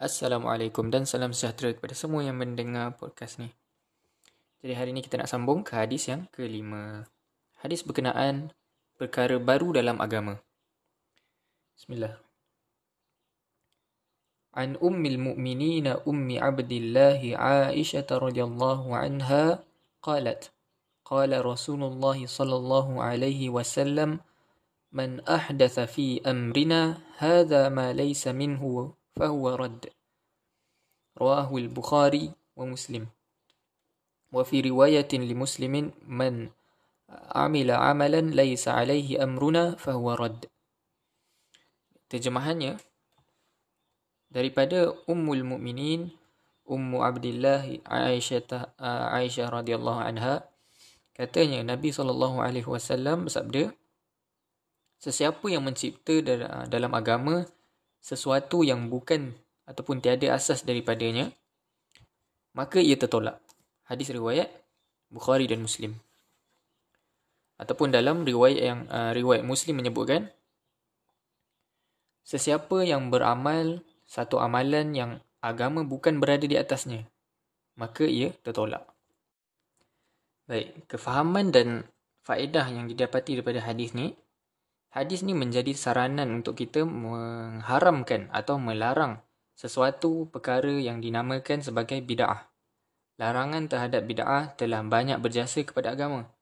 Assalamualaikum dan salam sejahtera kepada semua yang mendengar podcast ni. Jadi hari ini kita nak sambung ke hadis yang kelima. Hadis berkenaan perkara baru dalam agama. Bismillah. An ummil mu'minin ummi abdillah Aisyah radhiyallahu anha qalat qala Rasulullah sallallahu alaihi wasallam man ahdatha fi amrina hadha ma laysa minhu فهو رد رواه البخاري ومسلم وفي رواية لمسلم من عمل عملا ليس عليه أمرنا فهو رد Terjemahannya daripada Ummul Mukminin Ummu Abdullah Aisyah Aisyah radhiyallahu anha katanya Nabi sallallahu alaihi wasallam bersabda Sesiapa yang mencipta dalam agama sesuatu yang bukan ataupun tiada asas daripadanya, maka ia tertolak. Hadis riwayat Bukhari dan Muslim. Ataupun dalam riwayat yang uh, riwayat Muslim menyebutkan sesiapa yang beramal satu amalan yang agama bukan berada di atasnya, maka ia tertolak. Baik, kefahaman dan faedah yang didapati daripada hadis ni hadis ni menjadi saranan untuk kita mengharamkan atau melarang sesuatu perkara yang dinamakan sebagai bid'ah. Larangan terhadap bid'ah telah banyak berjasa kepada agama.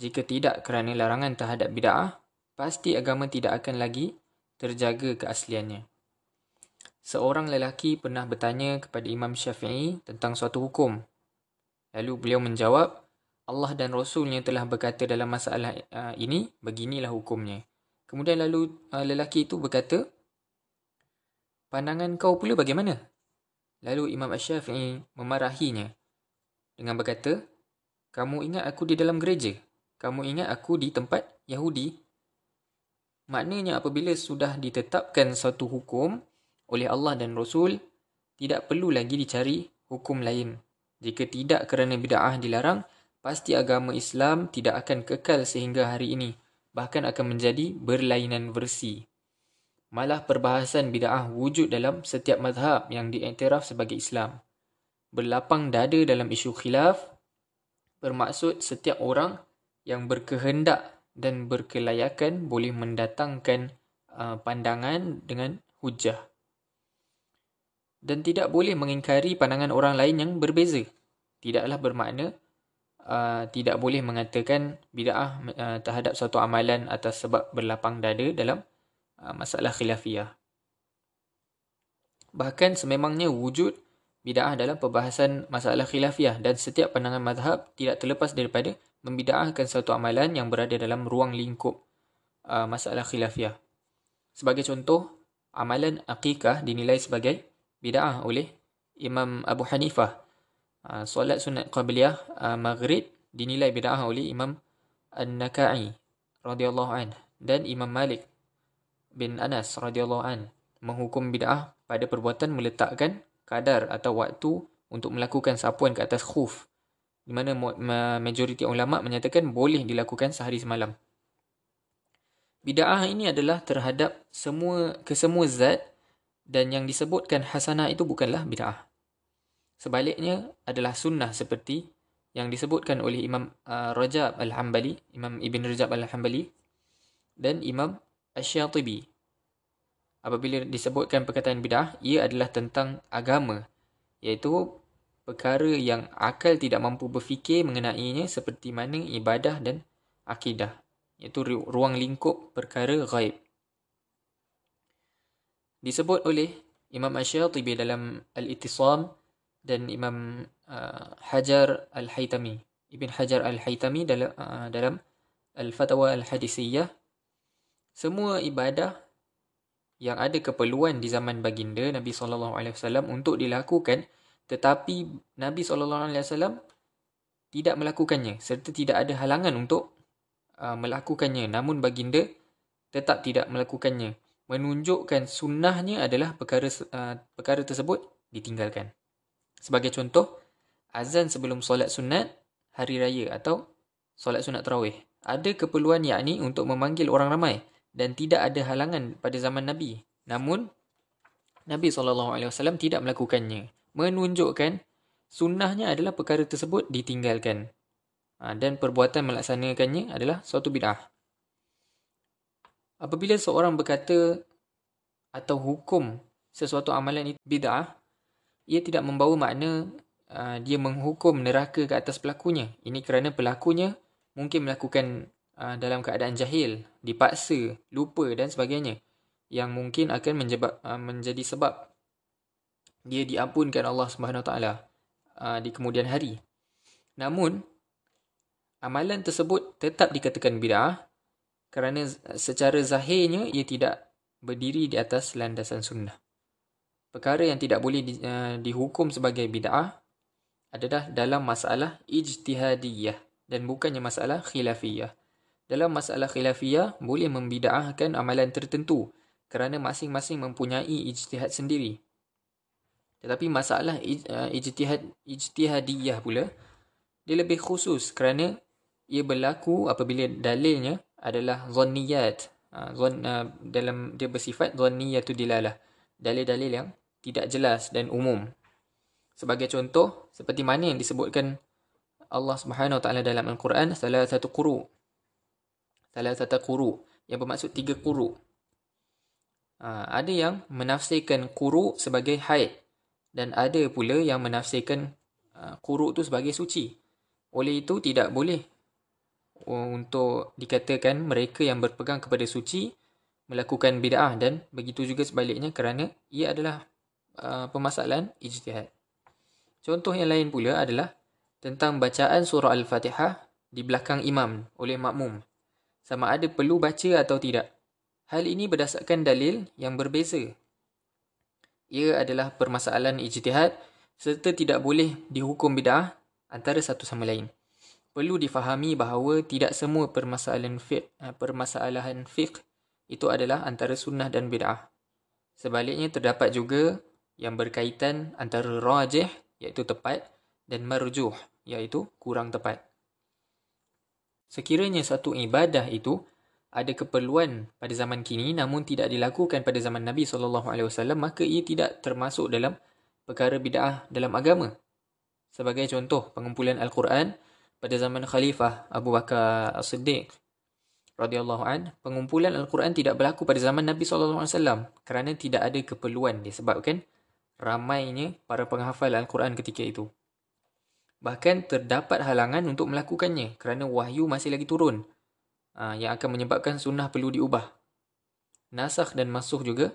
Jika tidak kerana larangan terhadap bid'ah, pasti agama tidak akan lagi terjaga keasliannya. Seorang lelaki pernah bertanya kepada Imam Syafi'i tentang suatu hukum. Lalu beliau menjawab, Allah dan Rasulnya telah berkata dalam masalah uh, ini, beginilah hukumnya. Kemudian lalu uh, lelaki itu berkata, pandangan kau pula bagaimana? Lalu Imam Ash-Syafi'i memarahinya dengan berkata, kamu ingat aku di dalam gereja? Kamu ingat aku di tempat Yahudi? Maknanya apabila sudah ditetapkan satu hukum oleh Allah dan Rasul, tidak perlu lagi dicari hukum lain. Jika tidak kerana bid'ah dilarang, pasti agama Islam tidak akan kekal sehingga hari ini, bahkan akan menjadi berlainan versi. Malah perbahasan bid'ah wujud dalam setiap mazhab yang diiktiraf sebagai Islam. Berlapang dada dalam isu khilaf bermaksud setiap orang yang berkehendak dan berkelayakan boleh mendatangkan uh, pandangan dengan hujah. Dan tidak boleh mengingkari pandangan orang lain yang berbeza. Tidaklah bermakna uh, tidak boleh mengatakan bid'ah uh, terhadap suatu amalan atas sebab berlapang dada dalam uh, masalah khilafiyah. Bahkan sememangnya wujud bid'ah dalam perbahasan masalah khilafiyah dan setiap pandangan mazhab tidak terlepas daripada membid'ahkan suatu amalan yang berada dalam ruang lingkup uh, masalah khilafiyah. Sebagai contoh, amalan akikah dinilai sebagai bid'ah oleh Imam Abu Hanifah Ah, solat sunat qabliyah uh, maghrib dinilai bid'ah oleh Imam An-Naka'i radhiyallahu an dan Imam Malik bin Anas radhiyallahu an menghukum bid'ah pada perbuatan meletakkan kadar atau waktu untuk melakukan sapuan ke atas khuf di mana majoriti ulama menyatakan boleh dilakukan sehari semalam. Bid'ah ini adalah terhadap semua kesemua zat dan yang disebutkan hasanah itu bukanlah bid'ah. Sebaliknya adalah sunnah seperti yang disebutkan oleh Imam uh, Rajab Al-Hambali, Imam Ibn Rajab Al-Hambali dan Imam Ash-Shatibi. Apabila disebutkan perkataan bid'ah, ia adalah tentang agama, iaitu perkara yang akal tidak mampu berfikir mengenainya seperti mana ibadah dan akidah, iaitu ruang lingkup perkara ghaib. Disebut oleh Imam Ash-Shatibi dalam Al-Ittisam dan Imam uh, Hajar Al-Haytami. Ibn Hajar Al-Haytami dalam uh, dalam Al-Fatwa Al-Hadisiyah. Semua ibadah yang ada keperluan di zaman baginda Nabi sallallahu alaihi wasallam untuk dilakukan tetapi Nabi sallallahu alaihi wasallam tidak melakukannya. Serta tidak ada halangan untuk uh, melakukannya. Namun baginda tetap tidak melakukannya. Menunjukkan sunnahnya adalah perkara uh, perkara tersebut ditinggalkan Sebagai contoh, azan sebelum solat sunat hari raya atau solat sunat tarawih. Ada keperluan yakni untuk memanggil orang ramai dan tidak ada halangan pada zaman Nabi. Namun, Nabi SAW tidak melakukannya. Menunjukkan sunnahnya adalah perkara tersebut ditinggalkan. Ha, dan perbuatan melaksanakannya adalah suatu bid'ah. Apabila seorang berkata atau hukum sesuatu amalan itu bid'ah, ia tidak membawa makna uh, dia menghukum neraka ke atas pelakunya. Ini kerana pelakunya mungkin melakukan uh, dalam keadaan jahil, dipaksa, lupa dan sebagainya yang mungkin akan menjebak, uh, menjadi sebab dia diampunkan Allah Subhanahu taala uh, di kemudian hari. Namun amalan tersebut tetap dikatakan bid'ah kerana secara zahirnya ia tidak berdiri di atas landasan sunnah. Perkara yang tidak boleh di, uh, dihukum sebagai bid'ah adalah dalam masalah ijtihadiyah dan bukannya masalah khilafiyah. Dalam masalah khilafiyah boleh membid'ahkan amalan tertentu kerana masing-masing mempunyai ijtihad sendiri. Tetapi masalah uh, ijtihad ijtihadiyah pula dia lebih khusus kerana ia berlaku apabila dalilnya adalah zanniyat. Ha, zon, uh, dalam dia bersifat zanniyatu dilalah. Dalil-dalil yang tidak jelas dan umum. Sebagai contoh, seperti mana yang disebutkan Allah Subhanahu Wa Taala dalam Al-Quran, salah satu quru. Salah satu quru yang bermaksud tiga quru. Ha, ada yang menafsirkan quru sebagai haid dan ada pula yang menafsirkan uh, quru itu sebagai suci. Oleh itu tidak boleh untuk dikatakan mereka yang berpegang kepada suci melakukan bid'ah dan begitu juga sebaliknya kerana ia adalah uh, permasalahan ijtihad. Contoh yang lain pula adalah tentang bacaan surah Al-Fatihah di belakang imam oleh makmum. Sama ada perlu baca atau tidak. Hal ini berdasarkan dalil yang berbeza. Ia adalah permasalahan ijtihad serta tidak boleh dihukum bid'ah antara satu sama lain perlu difahami bahawa tidak semua permasalahan fiqh eh, permasalahan fiqh itu adalah antara sunnah dan bid'ah. Sebaliknya terdapat juga yang berkaitan antara rajih iaitu tepat dan marjuh iaitu kurang tepat. Sekiranya satu ibadah itu ada keperluan pada zaman kini namun tidak dilakukan pada zaman Nabi SAW maka ia tidak termasuk dalam perkara bid'ah dalam agama. Sebagai contoh, pengumpulan Al-Quran pada zaman Khalifah Abu Bakar As-Siddiq radhiyallahu an pengumpulan al-Quran tidak berlaku pada zaman Nabi sallallahu alaihi wasallam kerana tidak ada keperluan disebabkan ramainya para penghafal al-Quran ketika itu. Bahkan terdapat halangan untuk melakukannya kerana wahyu masih lagi turun ah, yang akan menyebabkan sunnah perlu diubah. Nasakh dan masuh juga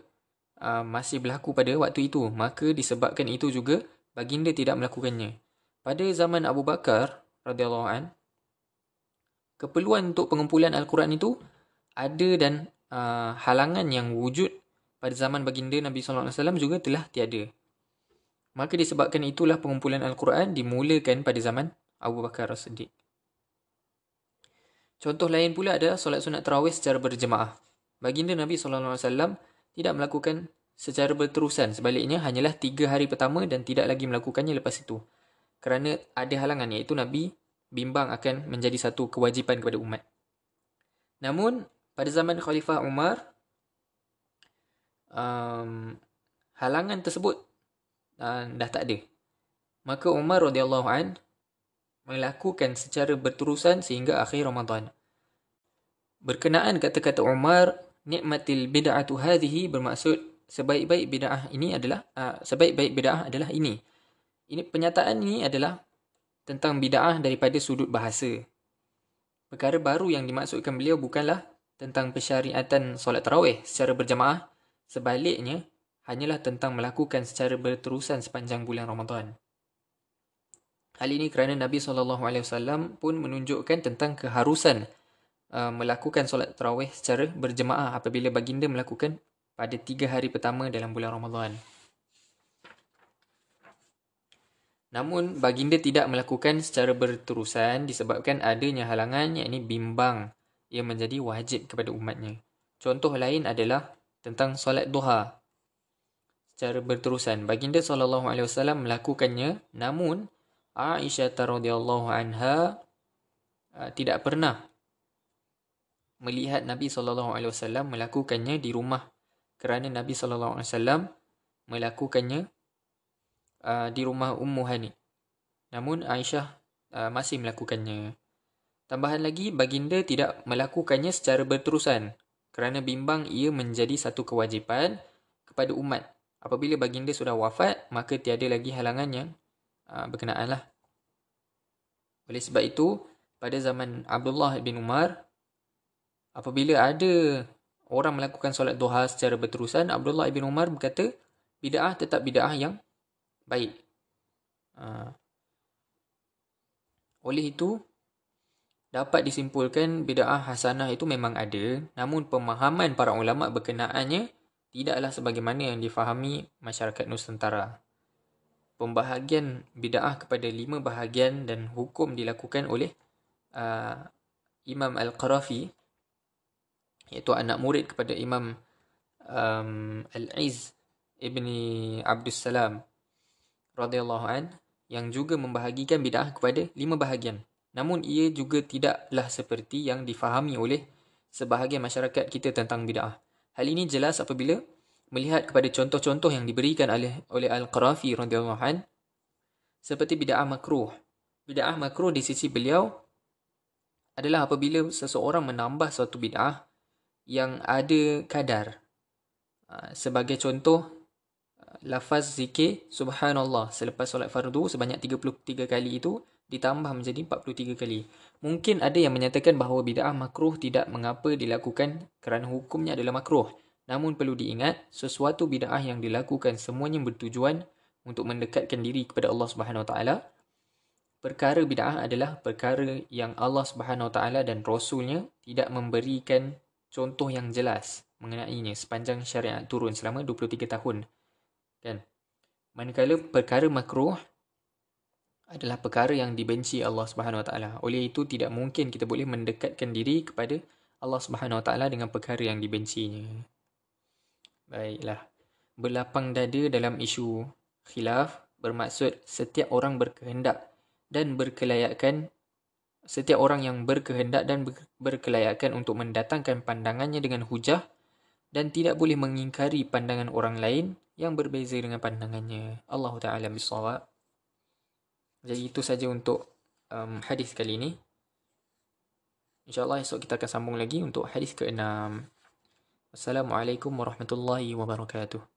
ah, masih berlaku pada waktu itu. Maka disebabkan itu juga baginda tidak melakukannya. Pada zaman Abu Bakar radhiyallahu an keperluan untuk pengumpulan al-Quran itu ada dan uh, halangan yang wujud pada zaman baginda Nabi sallallahu alaihi wasallam juga telah tiada. Maka disebabkan itulah pengumpulan al-Quran dimulakan pada zaman Abu Bakar As-Siddiq. Contoh lain pula adalah solat sunat tarawih secara berjemaah. Baginda Nabi sallallahu alaihi wasallam tidak melakukan secara berterusan. Sebaliknya hanyalah tiga hari pertama dan tidak lagi melakukannya lepas itu. Kerana ada halangan iaitu Nabi bimbang akan menjadi satu kewajipan kepada umat. Namun pada zaman Khalifah Umar um, halangan tersebut uh, dah tak ada. Maka Umar radhiyallahu an melakukan secara berterusan sehingga akhir Ramadan. Berkenaan kata-kata Umar, nikmatil bid'atu hadhihi bermaksud sebaik-baik bid'ah ini adalah uh, sebaik-baik bid'ah adalah ini ini penyataan ini adalah tentang bid'ah daripada sudut bahasa. Perkara baru yang dimaksudkan beliau bukanlah tentang persyariatan solat tarawih secara berjamaah. Sebaliknya, hanyalah tentang melakukan secara berterusan sepanjang bulan Ramadan. Hal ini kerana Nabi SAW pun menunjukkan tentang keharusan uh, melakukan solat tarawih secara berjemaah apabila baginda melakukan pada tiga hari pertama dalam bulan Ramadan. Namun baginda tidak melakukan secara berterusan disebabkan adanya halangan yakni bimbang yang menjadi wajib kepada umatnya. Contoh lain adalah tentang solat duha. Secara berterusan baginda sallallahu alaihi wasallam melakukannya namun Aisyah radhiyallahu anha uh, tidak pernah melihat Nabi sallallahu alaihi wasallam melakukannya di rumah kerana Nabi sallallahu alaihi wasallam melakukannya uh, di rumah Ummu Hani. Namun Aisyah uh, masih melakukannya. Tambahan lagi, baginda tidak melakukannya secara berterusan kerana bimbang ia menjadi satu kewajipan kepada umat. Apabila baginda sudah wafat, maka tiada lagi halangan yang uh, berkenaan lah. Oleh sebab itu, pada zaman Abdullah bin Umar, apabila ada orang melakukan solat duha secara berterusan, Abdullah bin Umar berkata, bid'ah tetap bid'ah yang baik. Uh, oleh itu, dapat disimpulkan bid'ah hasanah itu memang ada namun pemahaman para ulama berkenaannya tidaklah sebagaimana yang difahami masyarakat Nusantara. Pembahagian bid'ah kepada lima bahagian dan hukum dilakukan oleh uh, Imam Al-Qarafi iaitu anak murid kepada Imam um, Al-Iz Ibni Abdul Salam radhiyallahu an yang juga membahagikan bid'ah kepada lima bahagian. Namun ia juga tidaklah seperti yang difahami oleh sebahagian masyarakat kita tentang bid'ah. Hal ini jelas apabila melihat kepada contoh-contoh yang diberikan oleh oleh Al-Qarafi radhiyallahu an seperti bid'ah makruh. Bid'ah makruh di sisi beliau adalah apabila seseorang menambah suatu bid'ah yang ada kadar. Ha, sebagai contoh lafaz zikir subhanallah selepas solat fardu sebanyak 33 kali itu ditambah menjadi 43 kali. Mungkin ada yang menyatakan bahawa bid'ah makruh tidak mengapa dilakukan kerana hukumnya adalah makruh. Namun perlu diingat, sesuatu bid'ah yang dilakukan semuanya bertujuan untuk mendekatkan diri kepada Allah Subhanahu Wa Taala. Perkara bid'ah adalah perkara yang Allah Subhanahu Wa Taala dan Rasulnya tidak memberikan contoh yang jelas mengenainya sepanjang syariat turun selama 23 tahun. Kan? Manakala perkara makruh adalah perkara yang dibenci Allah Subhanahu Wa Taala. Oleh itu tidak mungkin kita boleh mendekatkan diri kepada Allah Subhanahu Wa Taala dengan perkara yang dibencinya. Baiklah. Berlapang dada dalam isu khilaf bermaksud setiap orang berkehendak dan berkelayakan setiap orang yang berkehendak dan berkelayakan untuk mendatangkan pandangannya dengan hujah dan tidak boleh mengingkari pandangan orang lain yang berbeza dengan pandangannya. Allah Taala bisawab. Jadi itu saja untuk um, hadis kali ini. InsyaAllah esok kita akan sambung lagi untuk hadis ke-6. Assalamualaikum warahmatullahi wabarakatuh.